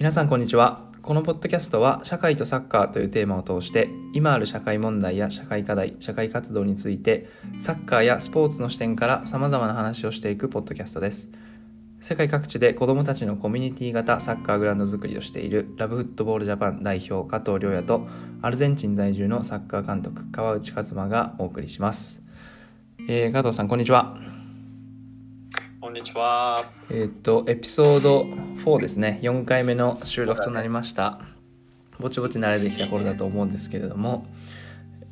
皆さんこんにちは。このポッドキャストは社会とサッカーというテーマを通して今ある社会問題や社会課題社会活動についてサッカーやスポーツの視点から様々な話をしていくポッドキャストです。世界各地で子どもたちのコミュニティ型サッカーグラウンド作りをしているラブフットボールジャパン代表加藤亮也とアルゼンチン在住のサッカー監督川内克馬がお送りします、えー加藤さんこんにちは。こんにちは。えーっとエピソード4ですね。4回目の収録となりました。ぼちぼち慣れてきた頃だと思うんですけれども。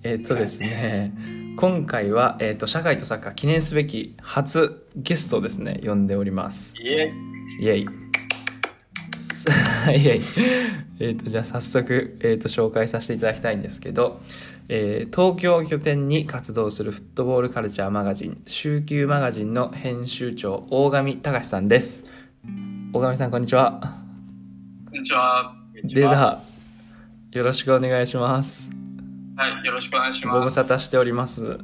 えーっとですね今回は、えーっと社会とサッカー記念すべき初ゲストをですね呼んでおります。いえ、イ。ェイさイ。ェイ。えっとじゃあ早速、えー、と紹介させていただきたいんですけど、えー東京を拠点に活動するフットボールカルチャーマガジン週休マガジンの編集長大上隆さんです。大上さんこんにちは。こんにちは。ではよろしくお願いします。はい、よろしくお願いします。ご無沙汰しております。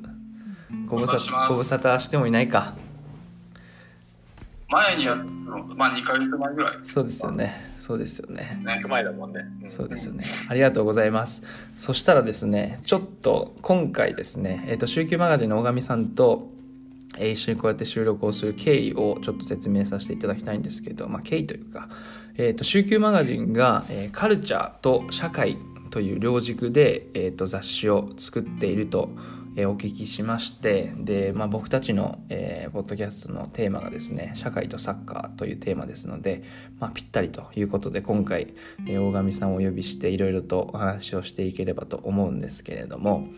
ご無沙汰ご無沙汰してもいないか。前にやったの、まあ2ヶ月前ぐらい。そうですよねそうですよねね行く。前だもんね。んそうですよね。ありがとうございます。そしたらですね、ちょっと今回ですね、えっ、と、週休マガジンの大上さんと、えー一緒にこうやって収録をする経緯をちょっと説明させていただきたいんですけど、まあ、経緯というか、えっ、と、週休マガジンが、えーカルチャーと社会という両軸で、えー、と雑誌を作っていると、えお聞きしましてで、まあ、僕たちの、えーポッドキャストのテーマがですね社会とサッカーというテーマですので、まあ、ぴったりということで今回、えー大上さんをお呼びしていろいろとお話をしていければと思うんですけれども、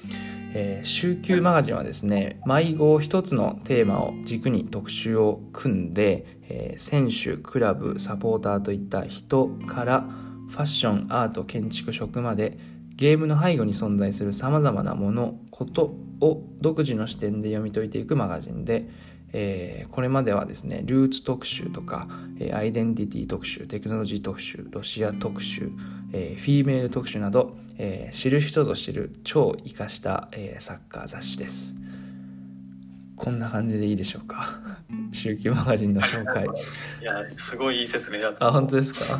えー週休マガジンはですね毎号一つのテーマを軸に特集を組んで、え選手クラブサポーターといった人からファッションアート建築食までゲームの背後に存在するさまざまなものことを独自の視点で読み解いていくマガジンで、えーこれまではですねルーツ特集とか、えーアイデンティティ特集テクノロジー特集ロシア特集、えーフィーメール特集など、えー知る人ぞ知る超活かした、えーサッカー雑誌です。こんな感じでいいでしょうか？週休マガジンの紹介。いや、すごいいい説明だった。あ本当ですか？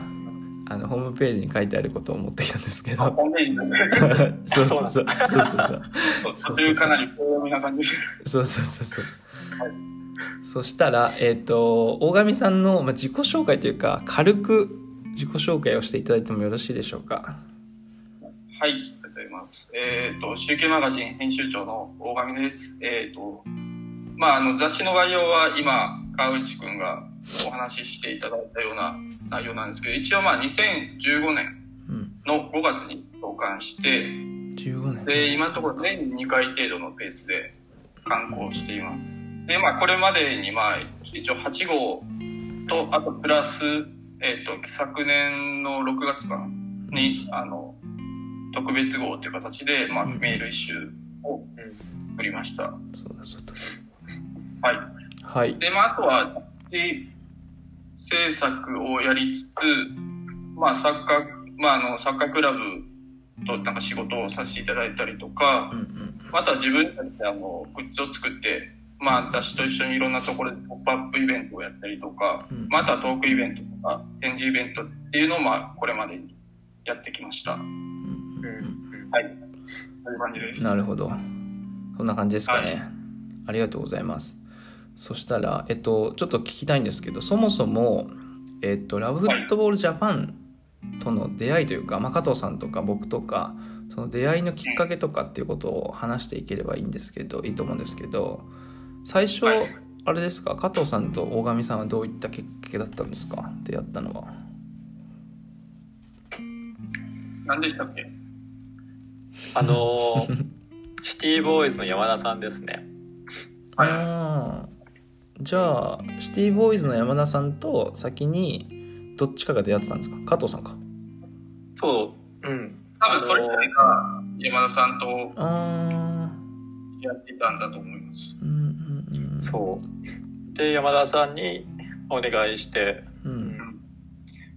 あのホームページに書いてあることを思ってきたんですけど。ホームページで そうそうそう。そうそうそう途中かなりな感じ。そうそうそうそう。そしたらえっ、と大上さんの、まあ、自己紹介というか軽く自己紹介をしていただいてもよろしいでしょうか？はい、ありがとうございます。えっ、と、週休マガジン編集長の大上です。えっ、と、まあ、あの、雑誌の概要は今、川内くんがお話ししていただいたような内容なんですけど、一応まあ、2015年うん。の5月に創刊して、15年。で、今のところ年に2回程度のペースで刊行しています。で、まあ、これまでに、まあ、一応8号と、あとプラス、えっ、と、昨年の6月かなに、あの、特別号という形で、まあ、うん。メール一周を送りました。そうだそうだ。はい。はい。で、まあ、あとは、で制作をやりつつ、まあ、サッカー、まあ、あの、サッカークラブとなんか仕事をさせていただいたりとか、うんうんあとは自分たちであのグッズを作って、まあ、雑誌と一緒にいろんなところでポップアップイベントをやったりとか、うん。まあ、あとはトークイベントとか展示イベントっていうのを、まあ、これまでにやってきました。うんうん。はい。そういう感じです。なるほど。そんな感じですかね、はい。ありがとうございますそしたらえっとちょっと聞きたいんですけどそもそもえっとラブフットボールジャパンとの出会いというか、まあ、加藤さんとか僕とかその出会いのきっかけとかっていうことを話していければいいんですけどいいと思うんですけど最初、はい。あれですか？加藤さんと大上さんはどういったきっかけだったんですか？出会ったのは。何でしたっけ？あのー シティボーイズの山田さんですね。はいあーじゃあシティボーイズの山田さんと先にどっちかが出会ってたんですか？加藤さんか。そう、うん。多分それぞれが山田さんとあやっていたんだと思います。ー。うんうんうんそう。で、山田さんにお願いして、ううん。ん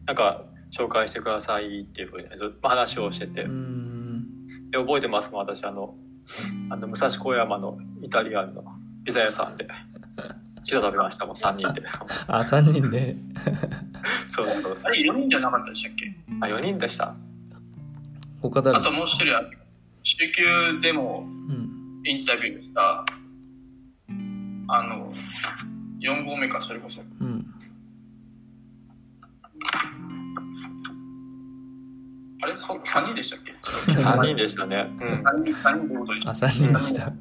なんか、紹介してくださいっていうふうにずっと話をしてて、うんで覚えてますもん、私、あの、あの、武蔵小山のイタリアンのピザ屋さんで、ピザ食べましたもん、3人で。あ3人で？そうそうそう。あれ4人じゃなかったでしたっけ？あ、4人でした。他誰あともう一人は、週休でもうんインタビューした、あの、4号目か、それこそ。うんあれ？そ ?3 人でしたっけ？3人でしたね。うん。3人、三人ってことでした。あ3人でしたはい。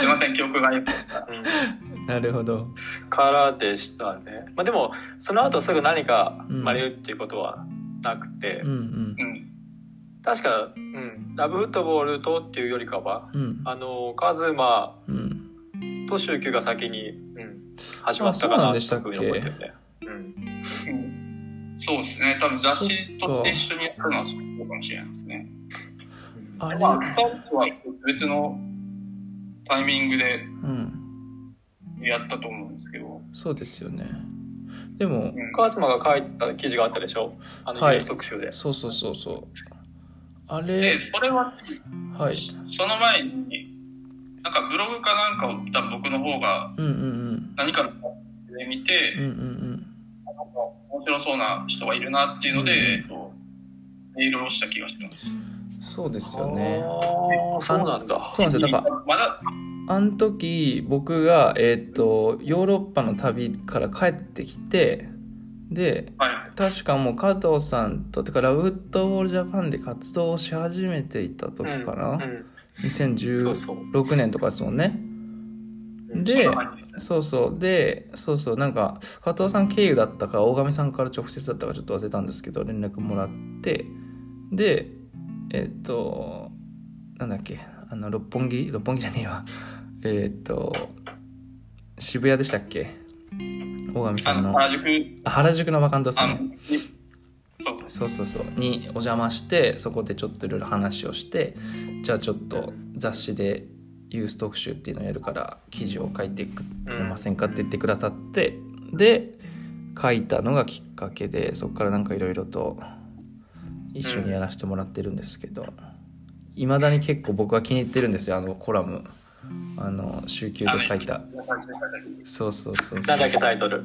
すいません、記憶がよく。うんなるほど。からでしたね。まあでも、その後すぐ何かうん。生まれるっていうことはなくて、うんうん。うん。確か、うん、ラブフットボールとっていうよりかは、うん。あの、カズマうん。と週休が先に、うん、始まったかあそうなんなでしたっけ？というふうに思ってるね。そうですね。多分雑誌と一緒にやったのはそうかもしれないですね。あれまあ、2つは別のタイミングでうんやったと思うんですけど。そうですよね。でもうん。カズマが書いた記事があったでしょ？あの、はい。ニュース特集で。そうそうそうそう。あで、れそれは、はい。その前に、なんかブログかなんかを多分僕の方がうんうん何かので見て、うんうんうん。なんか面白そうな人がいるなっていうので、うんえっと、メールをした気がしてます。そうですよね。ああ、そうなんだ。そうなんですよ。だからまだ、あの時僕がえっ、とヨーロッパの旅から帰ってきてではい。確かもう加藤さんとてかラブフットボールジャパンで活動をし始めていた時かな、うんうん。そう2016そう。年とかですもんね。うん。でそうそうでそうそう。なんか加藤さん経由だったか大神さんから直接だったかちょっと忘れたんですけど連絡もらって。でえっ、となんだっけ。あの六本木？六本木じゃねえわえっ、と渋谷でしたっけ？大神さんの。原宿、あ原宿のバカントですあのね、そう。そうそうそう。にお邪魔してそこでちょっといろいろ話をしてじゃあちょっと雑誌でユース特集っていうのをやるから記事を書いてくれませんかって言ってくださってで書いたのがきっかけでそこからなんかいろいろと一緒にやらせてもらってるんですけどいまだに結構僕は気に入ってるんですよあのコラムあの週休で書いた。そうそうそうなんだっけタイトル。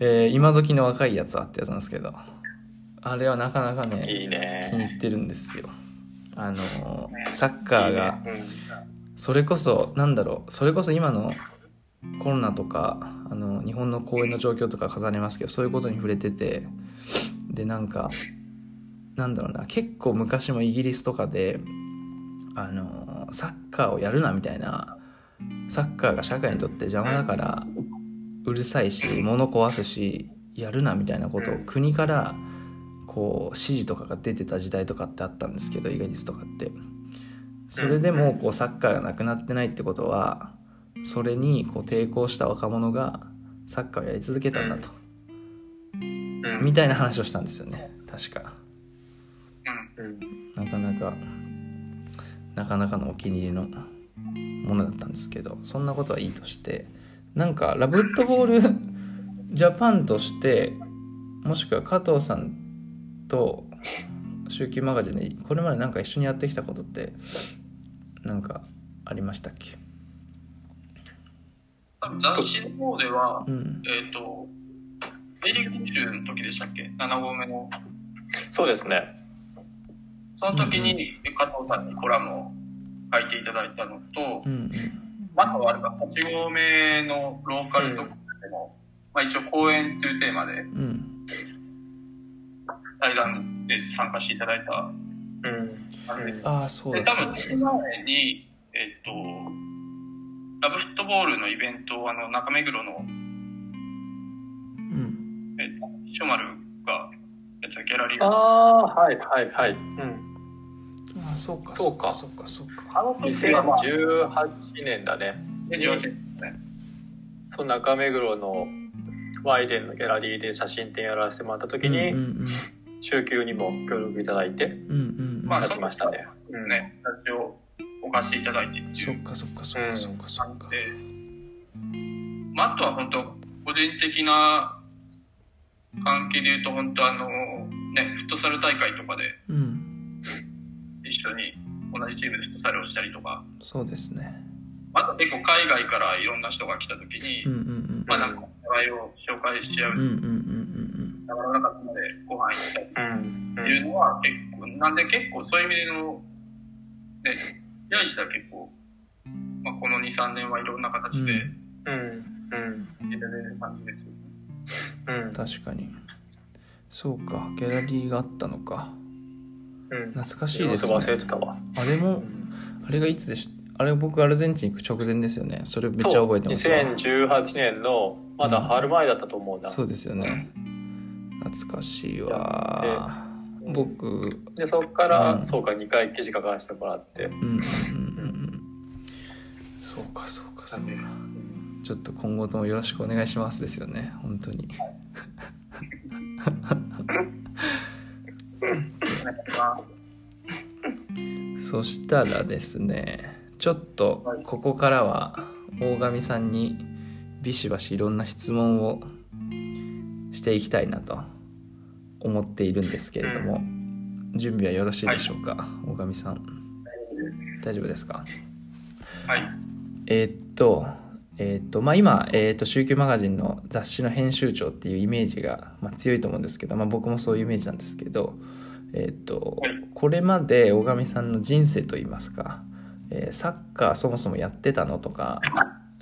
えー今時の若いやつはってやつなんですけど。あれはなかなかねいい気にね。入ってるんですよ。あのサッカーがそれこそなんだろうそれこそ今のコロナとかあの日本の公演の状況とか重ねますけどそういうことに触れててでなんかなんだろうな結構昔もイギリスとかであのサッカーをやるなみたいなサッカーが社会にとって邪魔だからうるさいし物壊すしやるなみたいなことを国からこう指示とかが出てた時代とかってあったんですけどイギリスとかって。それでもこうサッカーがなくなってないってことはそれにこう抵抗した若者がサッカーをやり続けたんだと、うん。みたいな話をしたんですよね。確か。うん。なかなかなかなかのお気に入りのものだったんですけどそんなことはいいとしてなんかラブットボール ジャパンとしてもしくは加藤さんと週休マガジンでこれまでなんか一緒にやってきたことってなんかありましたっけ？雑誌の方では、うんえっ、と、ベリーグ集の時でしたっけ ?7 号目の。そうですね。その時に加藤さんにコラムを書いていただいたのと、うんうん。またはあれか8号目のローカル特集でも、まあ一応公演というテーマでうん対談で参加していただいたうん。ああそうで、だ。多分その前に、えっと、ラブフットボールのイベントをあの中目黒の、うん。えっと、ショマルがやってたギャラリーあが、あ、はいはいはい。うん。あそうかそうか。そうかそうかあの時はまあ、2018年だね。2018年。ね。その中目黒のワイデンのギャラリーで写真展やらせてもらった時に、うんうん週休にも協力いただいてうんうんうん。まあやってましたね。うんね、雑誌を置かせていただいてそっかそっかそっかそっかそっか。まあ、あとは本当、個人的な関係で言うと、本当あの、ね、フットサル大会とかでうん一緒に同じチームでフットサルをしたりとか、そうですねあと結構海外からいろんな人が来た時に、うんうんまあなんか、お互いを紹介し合ううんうんうん上がらなかったのでご飯行ったりうん。っていうのは結構、なんで結構そういう意味での、ね、出会いしたら結構、まあ、この2、3年はいろんな形でうんうん。うん。出てる感じですよね。うん。確かにそうかギャラリーがあったのかうん。懐かしいですね。忘れてたわ。あれもあれがいつでしあれ僕アルゼンチン行く直前ですよね。それめっちゃ覚えてますわ。2018年の、まだ春前だったと思うな。そうですよね。懐かしいわ。うん。僕で、そっから、うん。そうか、2回記事書かせてもらって。うんうんうんうん。そうかそうかそうか。ちょっと今後ともよろしくお願いしますですよね。本当に。ま そしたらですねちょっとここからは大神さんにビシバシいろんな質問をしていきたいなと思っているんですけれども、準備はよろしいでしょうか、大神さん。大丈夫です。か？あはい。えーっとえーっとまあ今、えーっと週休マガジンの雑誌の編集長っていうイメージが、まあ、強いと思うんですけど、まあ、僕もそういうイメージなんですけど、えーっとはいこれまで大神さんの人生といいますか、えーサッカーそもそもやってたのとか、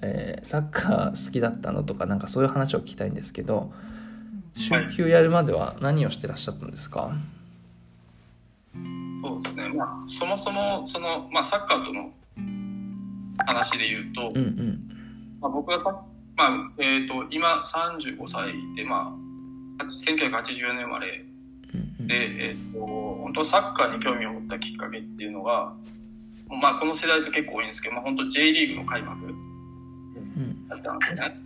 えーサッカー好きだったのとかなんかそういう話を聞きたいんですけど週休やるまでは何をしてらっしゃったんですか、そうですね。まあ、そもそも、その、まあ、サッカーとの話で言うと、うんうんまあ、僕がさ、まあ、えっ、と、今35歳で、まあ、1984年生まれで、えっ、と、本当サッカーに興味を持ったきっかけっていうのが、まあ、この世代と結構多いんですけど、まあ、本当 J リーグの開幕うんだったんですよね。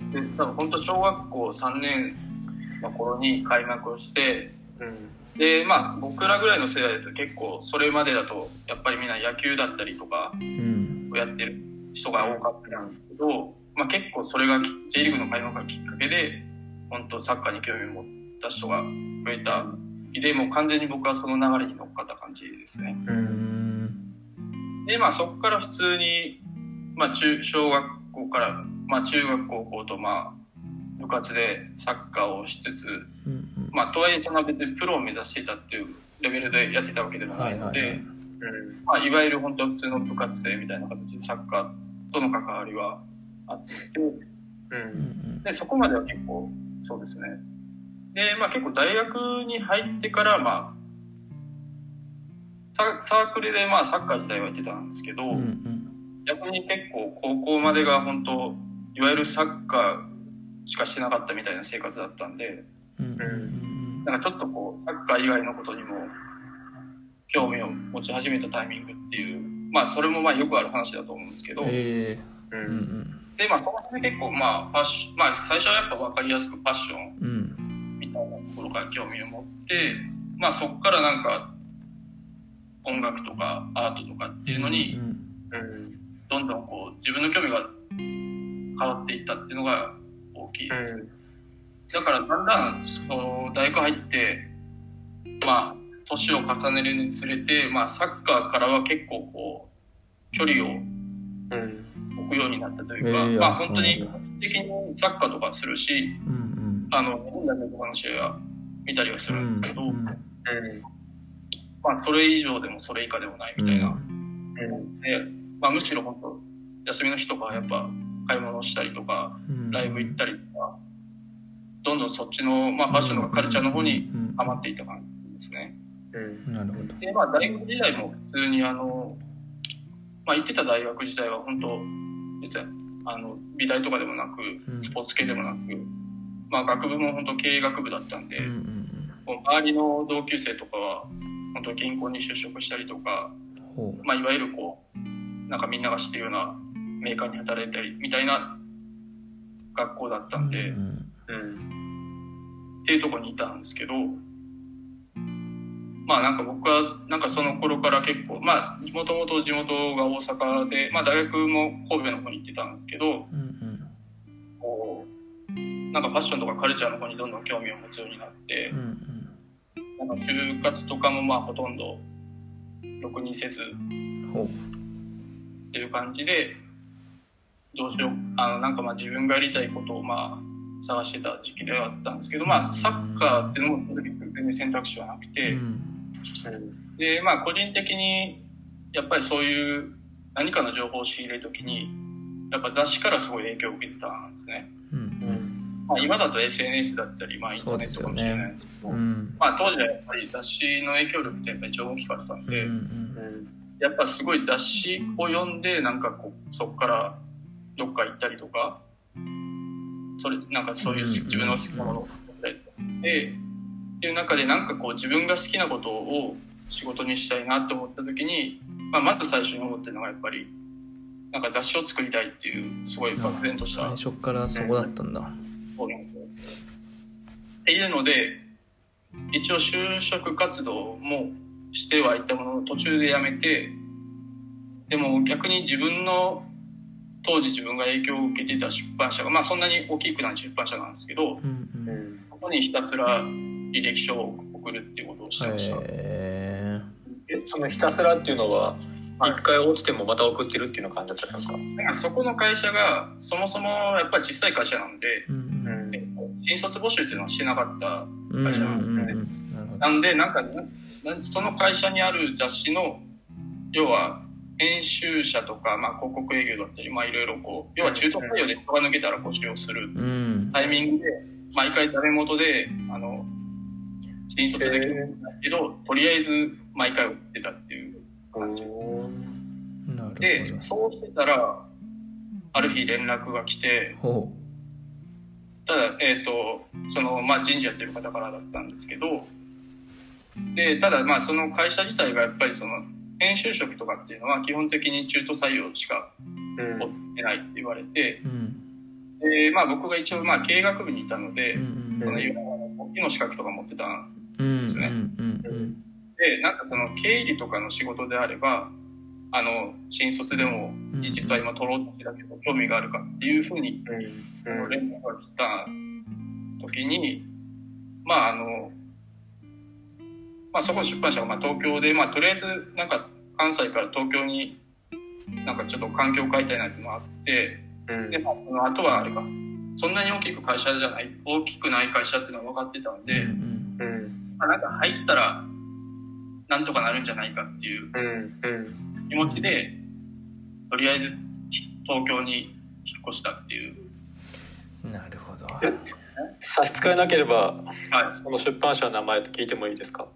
うん。で、多分本当小学校3年の頃に開幕をして、うん。で、まあ、僕らぐらいの世代だと結構、それまでだと、やっぱりみんな野球だったりとかうんをやってる人が多かったんですけど、まあ、結構それがき J リーグの開幕がきっかけで、本当サッカーに興味を持った人が増えた日で、もう完全に僕はその流れに乗っかった感じですね。で、まあ、そこから普通に、まあ、中、小学校から、まあ、中学高校と、まあ、部活でサッカーをしつつ、うんうんまあ、とはいえ、そんな別にプロを目指していたっていうレベルでやってたわけではないので、はいはいはいうん。まあ、いわゆる本当普通の部活生みたいな形でサッカーとの関わりはあって、う。うんんで、そこまでは結構、そうですね。で、まあ結構大学に入ってから、まあ、ササークルでまあサッカー自体はやってたんですけど、うんうん逆に結構高校までが本当いわゆるサッカーしかしてなかったみたいな生活だったんでうんなんかちょっとこうサッカー以外のことにも興味を持ち始めたタイミングっていうまあそれもまあよくある話だと思うんですけど、えう。ーうんんでまあそこで結構まあファッションまあ最初はやっぱ分かりやすくファッションみたいなところから興味を持ってまあそこからなんか音楽とかアートとかっていうのにうんうん。どんどんこう自分の興味が変わっていったっていうのが大きいですうん。だからだんだんその大学入ってまあ年を重ねるにつれて、まあ、サッカーからは結構こう距離をうん。置くようになったというか、えーあまあ本当に的にサッカーとかするしうんあの日本代表とかの試合は見たりはすうんるんですけど、うんうん。まあそれ以上でもそれ以下でもないみたいな、うん。で、まあ、むしろ本当休みの日とかはやっぱ買い物したりとかうんライブ行ったりとかどんどんそっちの、まあ、ファッションとかカルチャーの方にうんハマっていった感じですね。うん。なるほど。で、まあ、大学時代も普通に、あの、まあ、行ってた大学自体は本当、実は、あの、美大とかでもなうん。く、スポーツ系でもなく、まあ、学部も本当経営学部だったんで、うんうんもう周りの同級生とかは、本当銀行に就職したりとか、まあ、いわゆるこう、なんかみんなが知ってるようなメーカーに働いたり、みたいな学校だったうんで、うん。うん。っていうところにいたんですけど、まあなんか僕はなんかその頃から結構、まあもともと地元が大阪で、まあ大学も神戸の方に行ってたんですけど、うんうんこう、なんかファッションとかカルチャーの方にどんどん興味を持つようになってう、んなんか就活とかもまあほとんどろくにせずっていう感じで、どうしよう、あのなんかまあ自分がやりたいことをまあ探してた時期ではあったんですけど、まあ、サッカーっていうのも全然選択肢はなくて、うんで、まあ、個人的に、やっぱりそういう何かの情報を仕入れるときに、やっぱ雑誌からすごい影響を受けてたんですね。うん。まあ、今だと SNS だったり、まあ、インターネットかもしれないんですけど、うん。まあ、当時はやっぱり雑誌の影響力ってやっぱり大きかったんうんで、うん。やっぱすごい雑誌を読んで、なんかこう、そこからどっか行ったりとか、それ、なんかそういううん。自分の好きなものを買ったりとかで、っていう中でなんかこう自分が好きなことを仕事にしたいなって思った時に、まあ、まず最初に思ってるのがやっぱり、なんか雑誌を作りたいっていう、すごい漠然とした最初からそこだったんだ。そうなんですよ。っていうので、一応就職活動もしてはいたものの途中で辞めて、でも逆に自分の、当時自分が影響を受けていた出版社が、まあそんなに大きくない出版社なんですけど、うん。うん。ここにひたすら履歴書を送るっていうことをしてました。へえそのひたすらっていうのは、一回落ちてもまた送ってるっていうような感じだったんですか？そこの会社が、そもそもやっぱり小さい会社なんで、ーうんうん。え新卒募集っていうのはしてなかったうん会社うんうんなんで、なるほどなんで、なんか、なその会社にある雑誌の、要は、編集者とか、まあ、広告営業だったり、まあ、いろいろこう、要は中途採用で人が抜けたら募集をするうん。タイミングで、毎回ダメ元で、あの、新卒できるんだけど、とりあえず毎回送ってたっていう。感じ。で、ど。そうしてたら、ある日連絡が来て、ほただ、えっ、と、その、まあ、人事やってる方からだったんですけど、で、ただ、まあ、その会社自体がやっぱりその、編集職とかっていうのは基本的に中途採用しかうん。持ってないって言われて、ううん。で、まあ、僕が一応、まあ、経営学部にいたので、うんその、いわゆる簿記の資格とか持ってたんうんですねうんうん。で、なんかその、経理とかの仕事であれば、あの、新卒でも、うん。実は今取ろうとしてたけど、興味があるかっていうふうにうん連絡が来た時に、まああの、まあそこの出版社がまあ東京で、まあとりあえずなんか関西から東京になんかちょっと環境を変えたいなっていうのがあって、うん。で、まあその後はあれか、そんなに大きく会社じゃない、大きくない会社っていうのは分かってたんで、うんうんまあなんか入ったらなんとかなるんじゃないかっていううんうん気持ちで、とりあえず東京に引っ越したっていう。うんなるほど差し支えなければはい。その出版社の名前と聞いてもいいですか？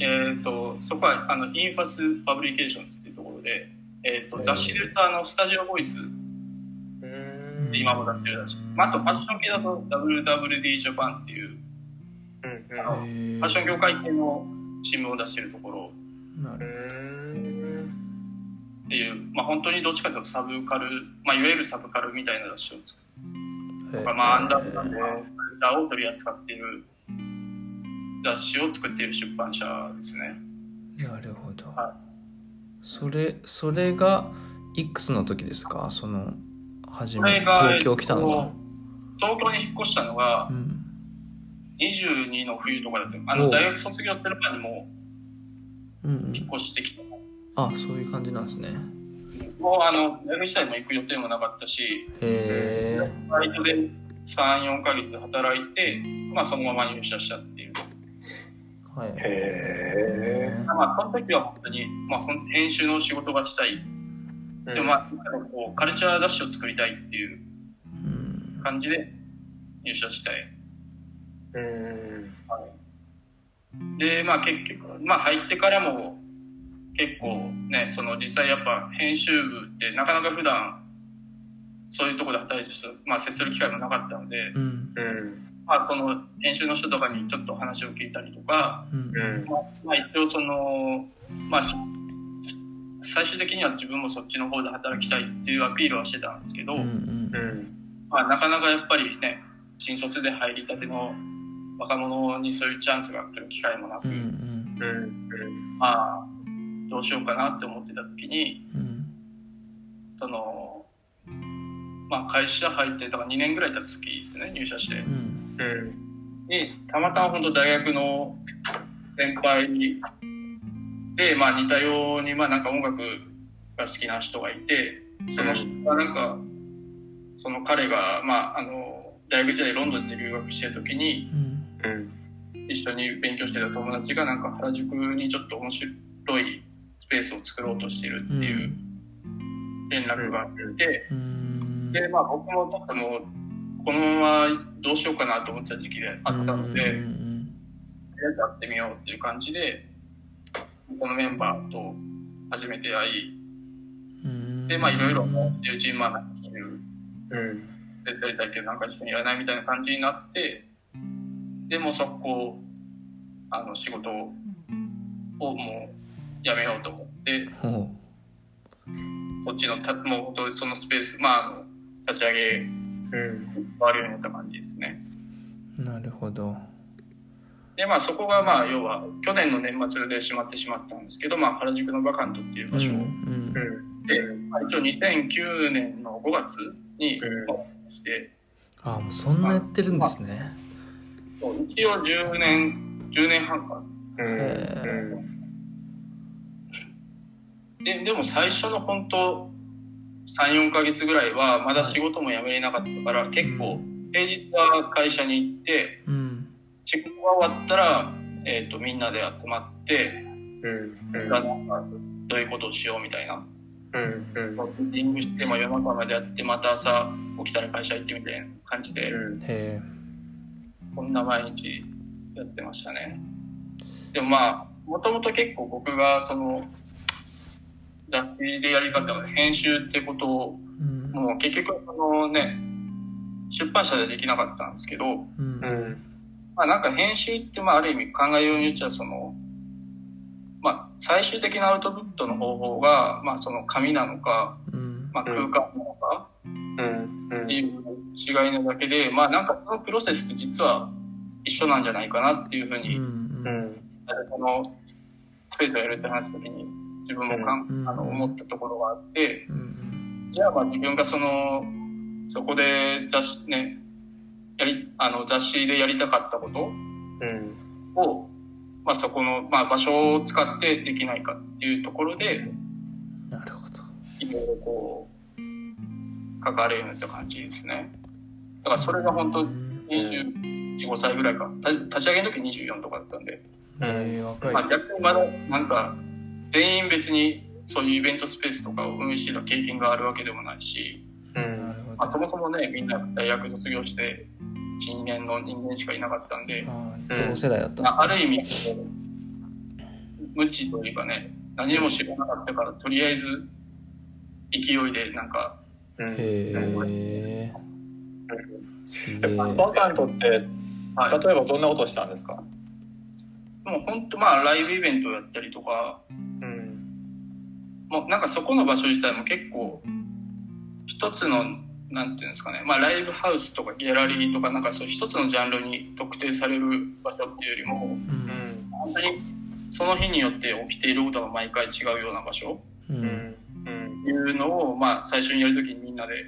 えっ、と、そこは、あの、インファスパブリケーションズっていうところで、えっ、と、雑誌で言うと、あの、スタジオボイスうんで今も出してるらしい。まあ、あと、ファッション系だと WWD ジャパンっていう、うん。あのへー。ファッション業界系の新聞を出してるところ。うなるんっていう、まあ、本当にどっちかというとサブカル、まあ、いわゆるサブカルみたいな雑誌を作ほどる。まあ、アンダーグラウンへドのカルチャーを取り扱っている雑誌を作っている出版社ですね。ーなるほど。はそれそれがいくつの時ですか？その初め東京来たのがえっと東京に引っ越したのがう、ん22の冬とかだったあの大学卒業する前にもうんうん。引っ越してきた。あそういう感じなんですね。もうあの大学自体も行く予定もなかったしへえバイトで34ヶ月働いて、まあ、そのまま入社したっていう。はい。へえまあその時は本当に、まあ、ほん編集の仕事がしたい。でもまあこうカルチャー雑誌を作りたいっていううん。感じで入社したいうん。でまあ結局まあ入ってからも結構ねその実際やっぱ編集部ってなかなか普段そういうところで働いてる人、まあ、接する機会もなかったので、うん。うんまあ、その編集の人とかにちょっと話を聞いたりとか、うん。うん。まあ、まあ一応そのまあし最終的には自分もそっちの方で働きたいっていうアピールはしてたんですけど、うん。まあ、なかなかやっぱりね新卒で入りたての若者にそういうチャンスが来る機会もなく、うんうん。うんまあどうしようかなって思ってた時にうん。そのまあ会社入ってだから2年ぐらい経つ時ですね入社してうん。うん。にたまたま本当大学の先輩でまあ似たようにまあなん。か音楽が好きな人がいてその人がなん。かその彼がまああの大学時代ロンドンで留学してる時にうん。うん一緒に勉強してた友達がなんか原宿にちょっと面白いスペースを作ろうとしてるっていう連絡があって、うん。で、まあ僕もちょっともうこのままどうしようかなと思ってた時期であったので、とりあえうん。ずやってみようっていう感じで、このメンバーと初めて会い、うん。で、まあいろいろ友人まあなんかそういう。うん。手伝いたいけどなんか一緒にやらないみたいな感じになって、でもう速攻、あの仕事をもうやめようと思って、ほそっちのた、もうそのスペース、まああの、立ち上げ、うん回るようになった感じですね。うなるほど。で、まあそこがまあ要は去年の年末で閉まってしまったんですけど、まあ原宿のバカントっていう場所。うんで、うん。まあ一応2009年の5月にうん。オープンして、あもうそんなやってるんですね。そう一応10年、10年半か。うん。へで、でも最初の本当3、4ヶ月ぐらいはまだ仕事も辞めれなかったから、結構平日は会社に行って、うん。仕事が終わったら、えっ、と、みんなで集まって、うん。うん。なんかどういうことをしようみたいな。うん。うん。ミーティングして、まあ夜中までやって、また朝起きたら会社行ってみたいな感じで、うん。へこんな毎日やってましたね。でもまあ、もともと結構僕がその、雑誌でやり方が編集ってことを、うん。もう結局そのね、出版社でできなかったんですけど、うん。うん。まあなんか編集ってまあある意味考えようによっちゃその、まあ最終的なアウトプットの方法が、まあその紙なのか、うん。まあ空間なのかうんうんっていう違いなだけで、まあなんかそのプロセスって実は一緒なんじゃないかなっていうふううに、んうん。このスペースをやるって話した時に自分もかん、うんあの思ったところがあって、うん。じゃあまあ自分がその、そこで雑誌ね、やり、あの雑誌でやりたかったことうん。を、まあそこの、まあ場所を使ってできないかっていうところで、なるほど。いろいろこう、関われるった感じですね。だからそれが本当うん24、5歳ぐらいか。た立ち上げの時24とかだったんで。えー若い。まあ逆にまだなんか、全員別にそういうイベントスペースとかを運営してた経験があるわけでもないし、うなんるほど。まあそもそもね、みんな大学卒業して、1、2年の人間しかいなかったんで、同世代だったんでまあ、あすねる意味、無知というかね、何も知らなかったから、とりあえず勢いでなんか、うんへえバカントって例えはい、ばどんなことをしたんですか？もう本当まあライブイベントをやったりとか、うん。もうなんかそこの場所自体も結構、一つの、なんていうんですかね、まあライブハウスとかギャラリーとかなんかそう一つのジャンルに特定される場所っていうよりも、ううん。ん本当にその日によって起きていることが毎回違うような場所。ううんいうのを、まあ最初にやるときにみんなで、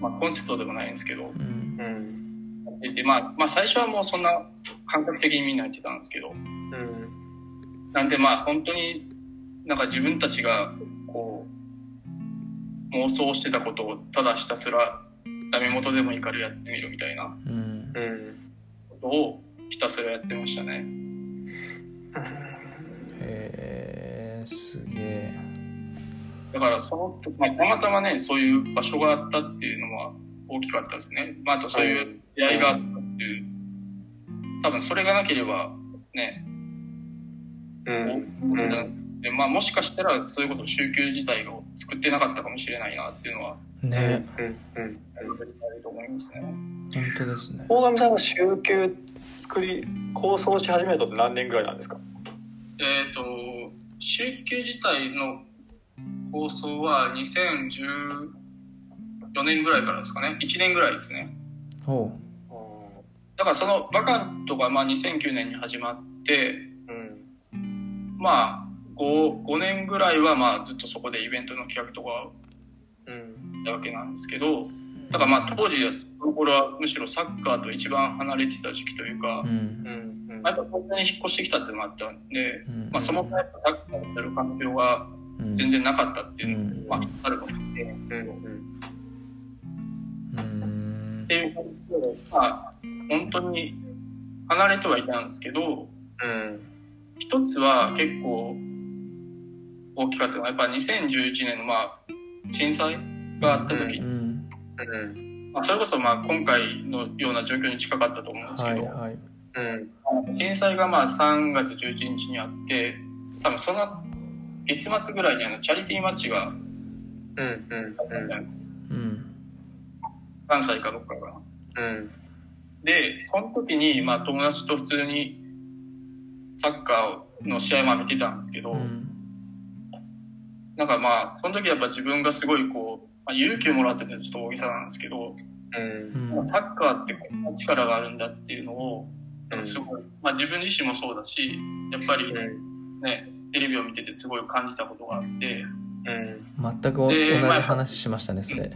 まあコンセプトでもないんですけど、うん。うん。やってて、まあ、まあ最初はもうそんな感覚的にみんなやってたんですけど、うん。なんでまあ本当になんか自分たちがこう妄想してたことをただひたすらダメ元でもいいからやってみるみたいなうん。うん。ことをひたすらやってましたね。だからその、まあ、たまたまね、そういう場所があったっていうのは大きかったですね。まああとそういう出会いがあったっていう、多分それがなければね、うんでまあもしかしたらそういうこと宗教自体を作ってなかったかもしれないなっていうのはねうんうんあると思いますね。本当ですね大神さんが週休作り構想し始めたって何年ぐらいなんですか？えっ、と、週休自体の放送は2014年ぐらいからですかね。1年ぐらいですね。だからそのバカントがまあ2009年に始まって、うん。まあ5、5年ぐらいはまあずっとそこでイベントの企画とかをうん。やったわけなんですけど、だからまあ当時は、その頃はむしろサッカーと一番離れてた時期というかう、ん。うん。あやっぱ東京に引っ越してきたっていうのもあったんで、うん。まあそもそもやっぱサッカーをする環境がうん全然なかったっていうのうんも、まああるかもしれない。うんっていうまあ、本当に離れてはいたんですけど、うん。一つは結構大きかったのは、やっぱ2011年のまあ、震災があった時、うんうん。まあ、それこそまあ今回のような状況に近かったと思うんですけど、はいはいうん。震災がまあ3月11日にあって、多分その月末ぐらいにあのチャリティーマッチがうん。うん。うん関西かどっかかな。うん。で、その時にまあ友達と普通にサッカーの試合も見てたんですけど、うんなんかまあ、その時やっぱ自分がすごいこう、まあ、勇気をもらっててちょっと大げさなんですけど、うん。うんサッカーってこんな力があるんだっていうのを、うんすごい、まあ自分自身もそうだし、やっぱりうん。ね、テレビを見ててすごい感じたことがあって、うん。全くお同じ話しましたねそれ。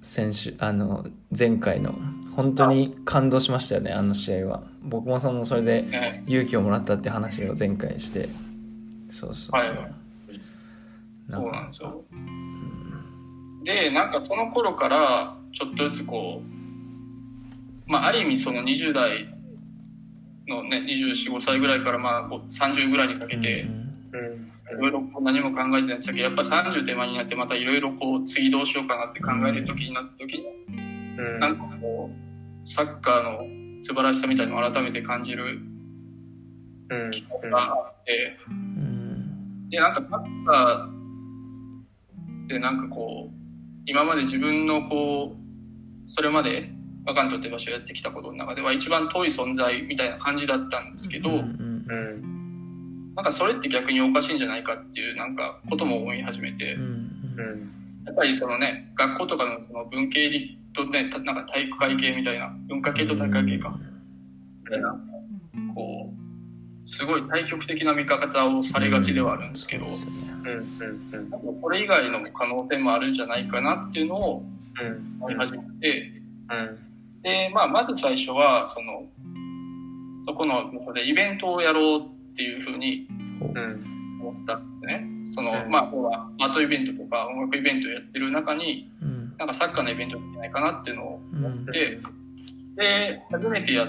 先週あの前回の。本当に感動しましたよねあの試合は。僕もそのそれでね、勇気をもらったって話を前回して。そうそうそう、はいそうなんですよ。で、なんかその頃から、ちょっとずつこう、まあある意味その20代のね、24、5歳ぐらいからまあこう30ぐらいにかけて、うんうん。いろいろ何も考えてないんですけど、やっぱ30手前になってまたいろいろこう次どうしようかなって考える時になった時に、うん。なんかこう、サッカーの素晴らしさみたいなのを改めて感じるうん。機会があって、うんで、なんかサッカーでなんかこう、今まで自分のこう、それまでバカントって場所をやってきたことの中では一番遠い存在みたいな感じだったんですけど、うんうん。なんかそれって逆におかしいんじゃないかっていうなんかことも思い始めてうん。やっぱりそのね、学校とかのその文系理とね、たなんか体育会系みたいな、文化系と体育会系か、みたいな、こう、すごい対極的な見方をされがちではあるんですけど、そうん。これ以外の可能性もあるんじゃないかなっていうのをうん。思い始めて、うん。で、まあ、まず最初は、その、そこのでイベントをやろうっていうふうにうん。思ったんですね。その、うんまあ、要はアートイベントとか音楽イベントをやってる中に、うんなんかサッカーのイベントやってないかなっていうのをうんで、で、初めてやっ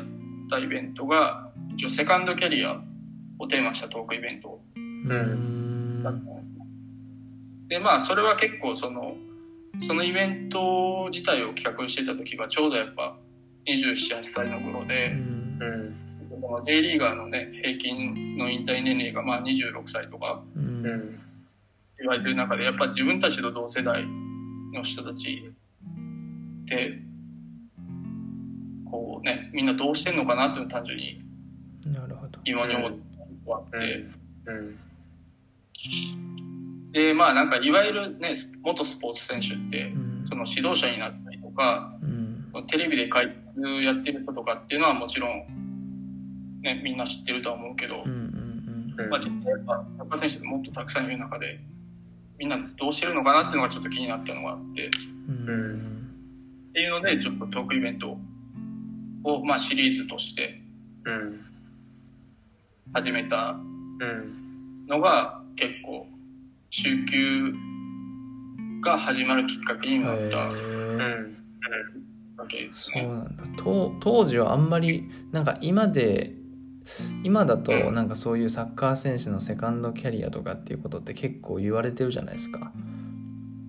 たイベントが、一応セカンドキャリアをテーマにしたトークイベントうんだったんですね。で、まあ、それは結構その、そのイベント自体を企画してた時がちょうどやっぱ27、8歳の頃うで、んうん。その J リーガーのね、平均の引退年齢がまあ26歳とか。言われてる中で、やっぱ自分たちと同世代の人たちって、こうね、みんなどうしてんのかなっていうのを単純になるほど。疑問に思ったことがあって、うん。で、まあなんかいわゆるね、元スポーツ選手ってう、ん。その指導者になったりとか、うん。テレビで解説やってる人とかっていうのはもちろん、ね、みんな知ってるとは思うけどうんう、んうんまあ実際やっぱサッカー選手ってもっとたくさんいる中で、みんなどうしてるのかなっていうのがちょっと気になったのがあって、っうんうんていうのでちょっとトークイベントを、まあシリーズとしてうん。始めたうん。のが結構、週休が始まるきっかけになったへうーん。わけですそうね。なんだ当当時はあんまりなんか今で今だとうん。なんかそういうサッカー選手のセカンドキャリアとかっていうことって結構言われてるじゃないですか。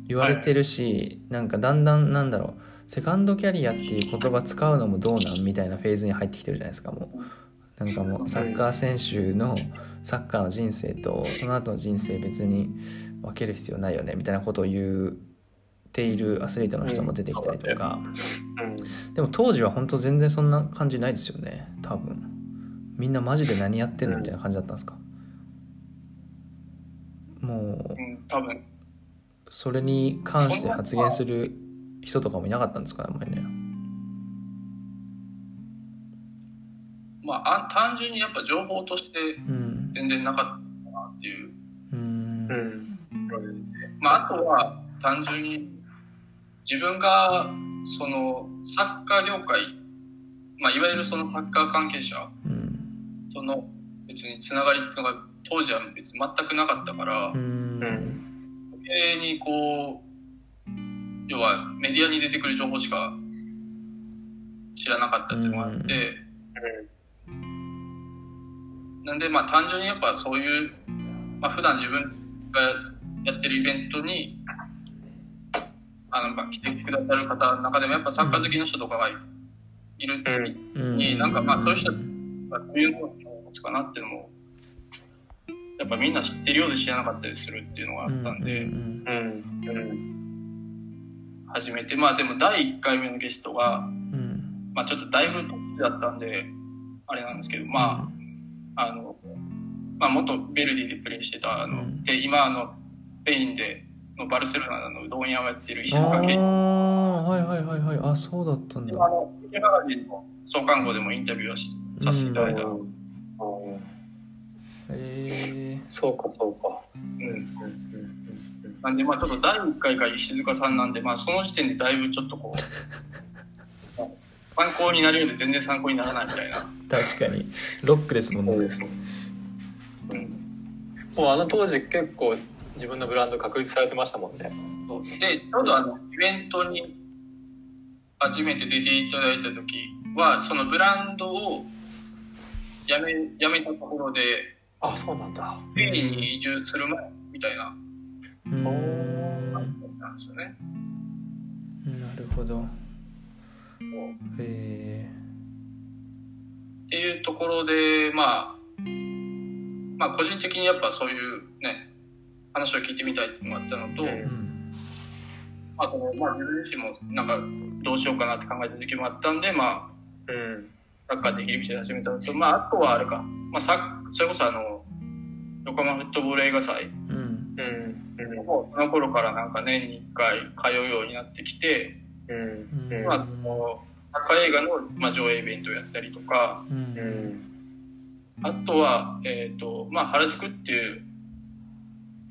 言われてるし、なんかだんだんなんだろう。セカンドキャリアっていう言葉使うのもどうなんみたいなフェーズに入ってきてるじゃないですかもう。なんかもうサッカー選手のサッカーの人生とその後の人生別に分ける必要ないよねみたいなことを言っているアスリートの人も出てきたりとか、うん。でも当時は本当全然そんな感じないですよね多分みんなマジで何やってんのみたいな感じだったんですか？もううん、多分、それに関して発言する人とかもいなかったんですか？ねあんまりね。まあ、あ単純にやっぱ情報としてうん。全然なかったなっていう。うん。うん。まあ、あとは単純に自分がそのサッカー業界、まあ、いわゆるそのサッカー関係者うんとの別につながりっていうのが当時は別に全くなかったから、余計にこう要はメディアに出てくる情報しか知らなかったっていうのがあって、うなんでまあ単純にやっぱそういう、まあ普段自分がやってるイベントに、あの、まあ来てくださる方の中でもやっぱサッカー好きの人とかがいるうん。になんかまあそういう人がどういうのを持つかなっていうのも、やっぱみんな知ってるようで知らなかったりするっていうのがあったんで、うんうんうん初めて、まあでも第1回目のゲストが、うんまあちょっとだいぶ年だったんで、あれなんですけど、まあ、あの、まあ元ベルディでプレーしてた、あの、うん。で、今あの、スペインで、のバルセロナのうどん屋をやってる石あ塚健あはいはいはいはい。あそうだったんだ。あの、池マガジンの創刊号でもインタビューをしさせていただいた。うえそうかそうか。うんうんうんなんで、まあちょっと第1回が石塚さんなんで、まあその時点でだいぶちょっとこう、参考になるようで全然参考にならないみたいな。ー、確かにロックですもんねそうん。もうあの当時結構自分のブランド確立されてましたもんね。そうで、ちょうどあの、イベントに初めて出ていただいた時は、そのブランドをやめ、やめたところで、あ、そうなんだ。スペインに移住する前みたいな、うーんなんですよね。なるほどえっていうところで、まあ、まあ個人的にやっぱそういうね、話を聞いてみたいっていうのがあったのと、あと、まあ自分自身もなんかどうしようかなって考えた時期もあったんで、まあ、うん。サッカーで入り口で始めたのと、まああとはあれか、まあさそれこそあの、横浜フットボール映画祭うんうん。うん。もその頃からなんか年に1回通うようになってきて、うん。うんまあ、そのサッカー映画の、まあ、上映イベントをやったりとか、うんうん。あとは、えっ、と、まあ、原宿っていう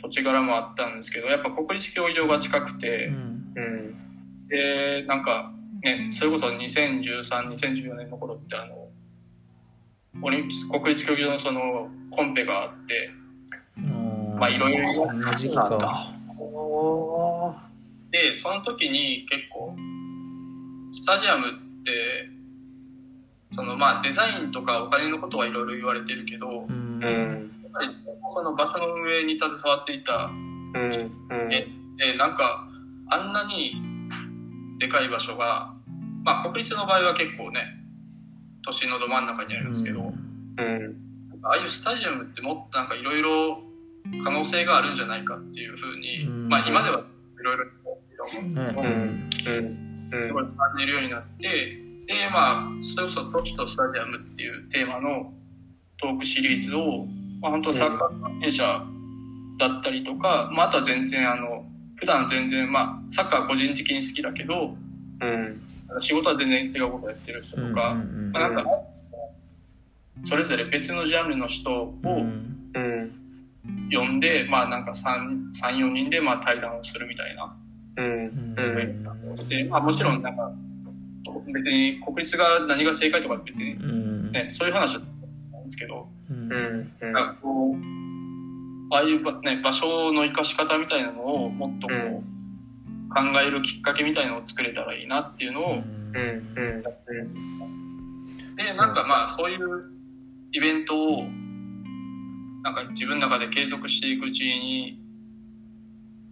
土地柄もあったんですけど、やっぱ国立競技場が近くうて、んうん。で、なんか、ね、それこそ2013、2014年の頃って、あの、オリンピ国立競技場のそのコンペがあって、まあいろいろで、その時に結構、スタジアムって、そのまあデザインとかお金のことはいろいろ言われてるけど、うん。やっぱりその場所の運営に携わっていたうん。うん。えでなんかあんなにでかい場所がまあ国立の場合は結構ね都心のど真ん中にあるんですけど、うん。ああいうスタジアムってもっとなんかいろいろ可能性があるんじゃないかっていうふうに、うんまあ今ではいろいろ思うんですけどねうん。うん。すごい感じるようになってでまあそれこそ都市とスタジアムっていうテーマのトークシリーズを、まあ、本当サッカー関係者だったりとか、まあ、あとは全然あの普段全然まあサッカーは個人的に好きだけどうん。仕事は全然違うことやってる人とか、うんまあ、なんかそれぞれ別のジャンルの人を。呼んで、まあなんか34人でまあ対談をするみたいなうん。うん。で、まあ、もちろんなんか別に国立が何が正解とか別にうんね、そういう話はないんですけど、うん。なんかこう、ああいうば、ね、場所の生かし方みたいなのをもっとこう、うん考えるきっかけみたいなのを作れたらいいなっていうのを、うん。うん。で、なんかまあそういうイベントを、なんか自分の中で継続していくうちに、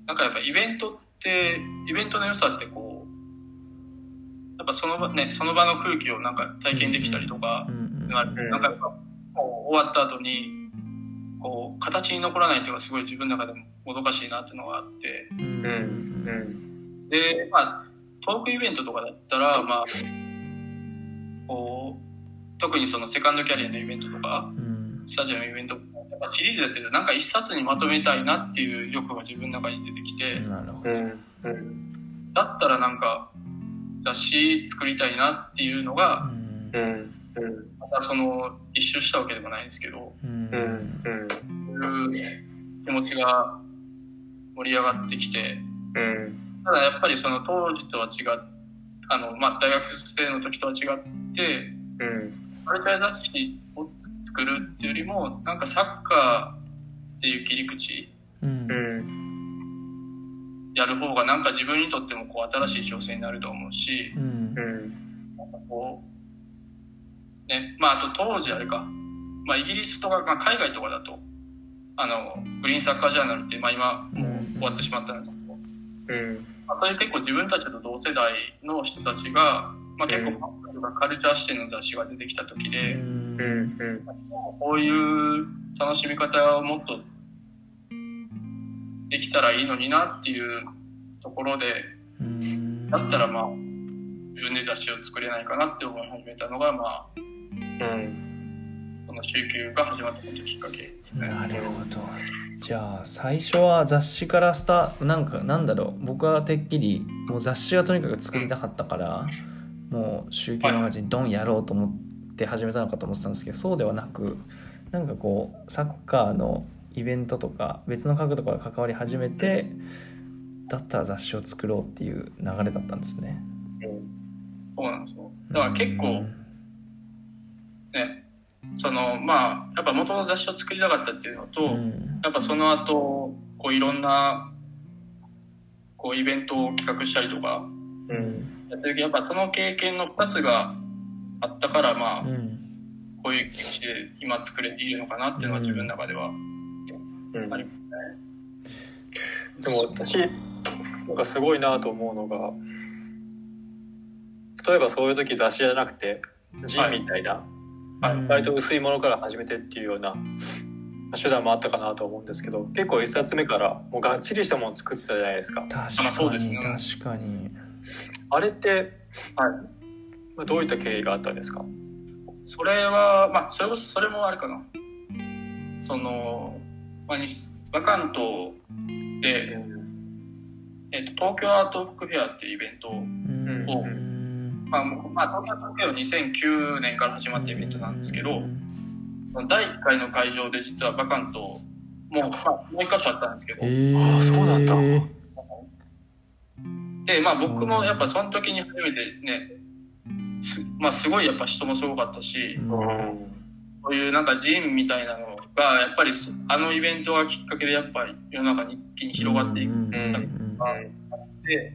なんかやっぱイベントって、イベントの良さってこう、やっぱその場、ね、その場の空気をなんか体験できたりとか、なんかやっぱ終わった後にこう形に残らないっていうのがすごい自分の中でももどかしいなっていうのがあってうんうん。うん。でまあトークイベントとかだったらまあこう特にそのセカンドキャリアのイベントとかうんスタジアムのイベントとかやっぱシリーズやってるとなんか一冊にまとめたいなっていう欲が自分の中に出てきてなるほどうん。うん。だったらなんか雑誌作りたいなっていうのがうんうん。うん。またその一周したわけでもないんですけど。うん。そういう気持ちが盛り上がってきて、うん。ただやっぱりその当時とは違っあの、まあ、大学生の時とは違って、うん。カルチャー雑誌を作るっていうよりも、なんかサッカーっていう切り口うんうん。やる方がなんか自分にとってもこう新しい挑戦になると思うし、うんうん。なんかこう、ね、まああと当時あれか、まあイギリスとか、まあ、海外とかだと、あの、グリーンサッカージャーナルって、まあ今もう終わってしまったんですけど、うん。まあ、それ結構自分たちと同世代の人たちが、まあ結構、カルチャー視点の雑誌が出てきた時で。こういう楽しみ方をもっとできたらいいのになっていうところで、だったらまあ、自分で雑誌を作れないかなって思い始めたのが、まあ、うん。この週休が始まったきっかけですね。なるほどじゃあ最初は雑誌からスタなんかなんだろう僕はてっきりもう雑誌がとにかく作りたかったから、もう週休マガジンドンやろうと思って始めたのかと思ってたんですけどそうではなくなんかこうサッカーのイベントとか別の角度から関わり始めてだったら雑誌を作ろうっていう流れだったんですね。そうなんですよ。だから結構、ね、その、まあ、やっぱ元の雑誌を作りたかったっていうのと、うんやっぱその後、こういろんな、こうイベントを企画したりとか、うん。やってるけど、やっぱその経験の2つがあったから、まあ、うんこういう形で今作れているのかなっていうのは自分の中では。うんありでも私なんかすごいなと思うのが例えばそういう時雑誌じゃなくてジンみたいな、はい割と薄いものから始めてっていうような手段もあったかなと思うんですけど結構一冊目からもうがっちりしたものを作ってたじゃないですか。確まあかに、そうですね。確かに。あれって、はい。まあどういった経緯があったんですか？それは、まあ、それも、それもあれかな。その、まあ、にバカントで、えっと、東京アートブックフェアっていうイベントを、うんおうんまあ、まあ、東京アートブックフェアは2009年から始まったイベントなんですけど、うん第1回の会場で実はバカントもう、まあ、もう一箇所あったんですけど、えー。あーそうなんだ。で、まあ僕もやっぱその時に初めてね、すまあすごいやっぱ人もすごかったし、うん。こういうなんかジンみたいなのが、やっぱりそあのイベントがきっかけでやっぱり世の中に一気に広がっていくうんんうんで、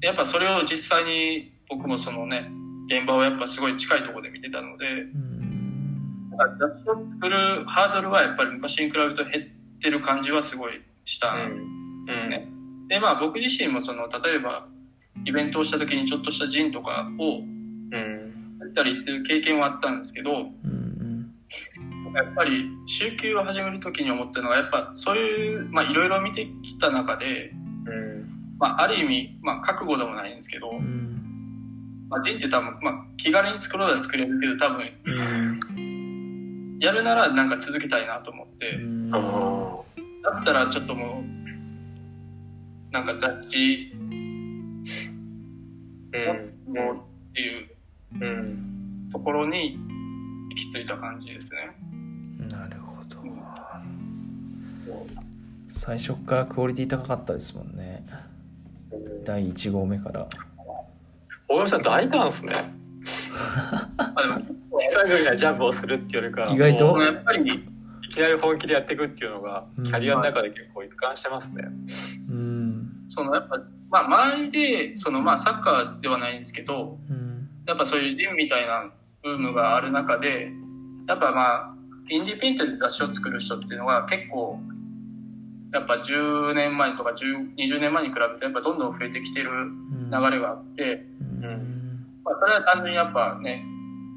でやっぱそれを実際に僕もそのね、現場をやっぱすごい近いところで見てたので、うん。なんか雑誌を作るハードルはやっぱり昔に比べると減ってる感じはすごいしたんですね。で、まあ僕自身もその、例えばイベントをした時にちょっとしたジンとかをうんやったりっていう経験はあったんですけど、うん。やっぱり週休を始める時に思ったのが、やっぱそういう、まあいろいろ見てきた中で、うん。まあある意味、まあ覚悟でもないんですけど、うんまあジンって多分、まあ気軽に作ろうなら作れるけど、多分うん。やるならなんか続けたいなと思って、うん。あだったらちょっともう、なんか雑誌もうっていううんところに行き着いた感じですね。なるほど。最初からクオリティ高かったですもんね。第1号目から大神さん大胆ですねあでも手探りなジャンプをするっていうよりか意外と？やっぱり、いきなり本気でやっていくっていうのがうん。キャリアの中で結構一貫してますね。うん。そのやっぱ、まあ周りで、そのまあサッカーではないんですけど、うん。やっぱそういうジムみたいなブームがある中で、やっぱまあ、インディペンデントで雑誌を作る人っていうのが結構、やっぱ10年前とか10 20年前に比べてやっぱどんどん増えてきてるうん流れがあって、うん。まあそれは単純にやっぱね、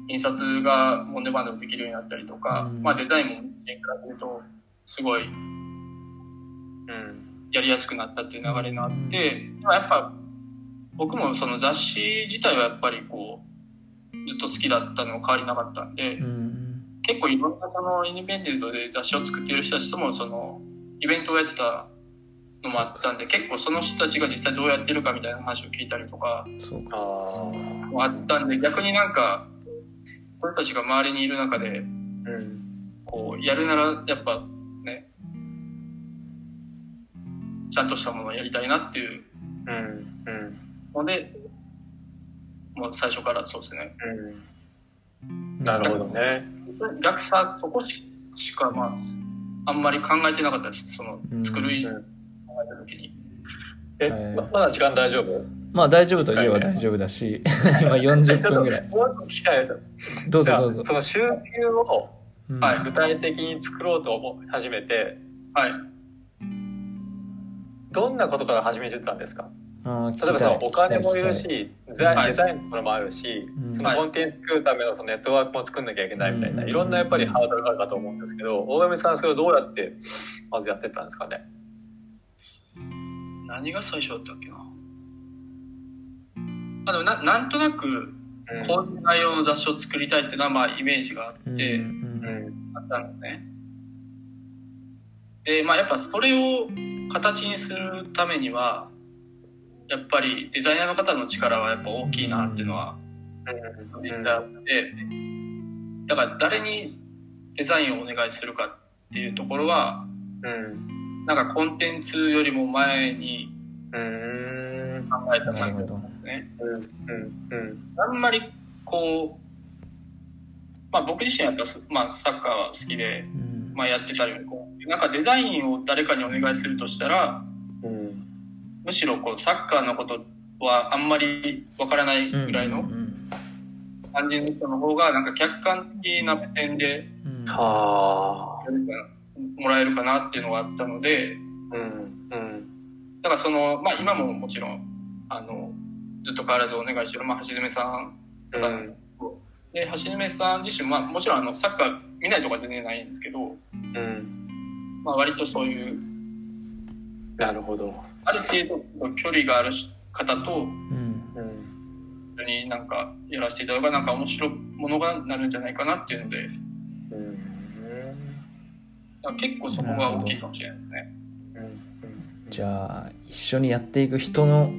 印刷がオンデマンドでできるようになったりとか、うん。まあデザインも昔に比べるとすごいうん。やりやすくなったっていう流れがあって、まあやっぱ僕もその雑誌自体はやっぱりこう、ずっと好きだったのは変わりなかったんで、うん。結構いろんなそのインディペンデントで雑誌を作ってる人たちともそのイベントをやってたのもあったんで、結構その人たちが実際どうやってるかみたいな話を聞いたりとかそうか。あそうか。ーもあったんで、逆になんか、この人たちが周りにいる中で、うんこう、やるならやっぱね、ちゃんとしたものをやりたいなっていう。うんうん。ので、もう最初からそうですね。うん。なるほどね。逆さ、そこししか、まあ、あんまり考えてなかったです。そのう、ん。作る、うん。考えた時に。えはいままだ時間大丈夫？まあ大丈夫と言えば大丈夫だし 今40分ぐらい。もう一個聞きたいです。よ。どうぞどうぞ。その週休をうん。はい具体的に作ろうと思い始めて、はい。どんなことから始めてたんですか？例えばさお金もいるしデザイン,、はい。デザインのところもあるし、うん。そのコンテンツ作るためのそのネットワークも作んなきゃいけないみたいな、うん。いろんなやっぱりハードルがあるかと思うんですけど大上さんそれをどうやってまずやってったんですかね？何が最初だったっけな？あでもななんとなく、こういう内容の雑誌を作りたいっていうのは、まあ、イメージがあって、うんうん。あったんですね。で、まあ、やっぱそれを形にするためには、やっぱりデザイナーの方の力はやっぱ大きいなっていうのはうん。実際あって、だから誰にデザインをお願いするかっていうところは、うんなんかコンテンツよりも前にうん考えた感じなるほどですね。うんうんあんまりこう、まあ僕自身はやっぱす、まあ、サッカーは好きで、うん。まあ、やってたりうなんかデザインを誰かにお願いするとしたらうん。むしろこうサッカーのことはあんまりわからないぐらいのうんうん感じの人の方がなんか客観的な目線でうん。はあもらえるかなっていうのがあったのでうんうん。だからその、まあ、今ももちろんあのずっと変わらずお願いしてる、まあ、橋爪さんとか、うん。で橋爪さん自身、まあ、もちろんあのサッカー見ないとか全然ないんですけど、うん。まあ、割とそういうなるほど。ある程度距離がある方とうん。うん。一緒になんかやらせていただけばなんか面白いものがなるんじゃないかなっていうので結構そこが大きいかもしれないですね。うん。じゃあ一緒にやっていく人の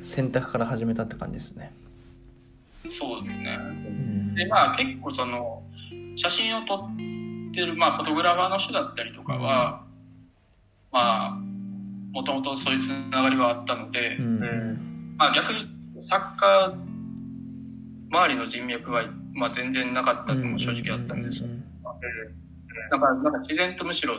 選択から始めたって感じですね。そうですね。うん。でまあ結構その写真を撮ってる、まあ、フォトグラファーの人だったりとかはまあもともとそういうつながりはあったので、うん。うんまあ、逆にサッカー周りの人脈は、まあ、全然なかったのも正直あったんですよ。だからなんか自然とむしろ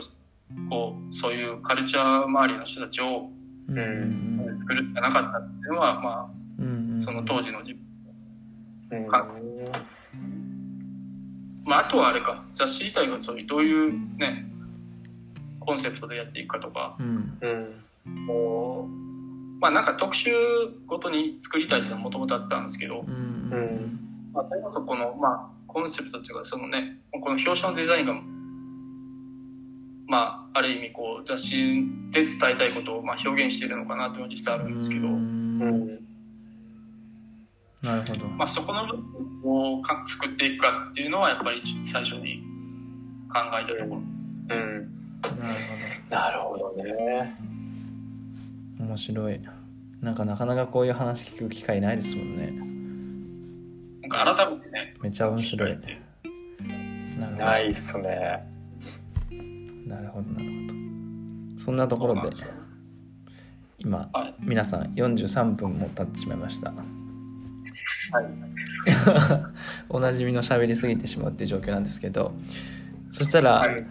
こうそういうカルチャー周りの人たちをうん。うん作るしかなかったっていうのは、まうんあ、その当時の自分、うんかまあ、あとはあれか。雑誌自体がそういうどういうねコンセプトでやっていくかとか。うん。うん。こうまあなんか特集ごとに作りたいっていうのはもともとあったんですけど、うん。うん。まあ、それこそこの、まあ、コンセプトっていうかそのねこの表紙のデザインがまあある意味こう雑誌で伝えたいことをまあ表現してるのかなっていうのは実際あるんですけど、うん。なるほど。まあ、そこの部分をか作っていくかっていうのはやっぱり最初に考えたところ。うん。なるほなるほどね。ど面白い。なんかなかなかこういう話聞く機会ないですもんね。なんか改めてね、めっちゃ面白い。なるほど。ないっすねなるほどなるほど。そんなところで今はい。皆さん43分も経ってしまいました。はい。おなじみの喋りすぎてしまうっていう状況なんですけどそしたら、はい。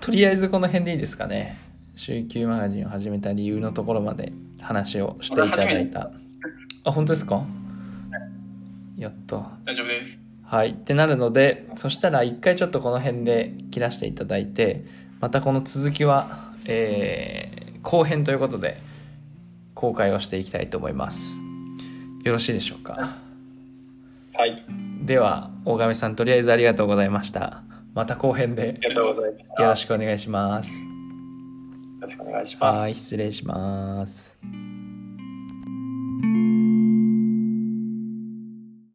とりあえずこの辺でいいですかね。週休マガジンを始めた理由のところまで話をしていただいた。あ本当ですか？やった。大丈夫です。はい。ってなるのでそしたら一回ちょっとこの辺で切らしていただいてまたこの続きは、えー後編ということで公開をしていきたいと思います。よろしいでしょうか？はい。では大亀さんとりあえずありがとうございました。また後編でよろしくお願いします。よろしくお願いします。はい失礼します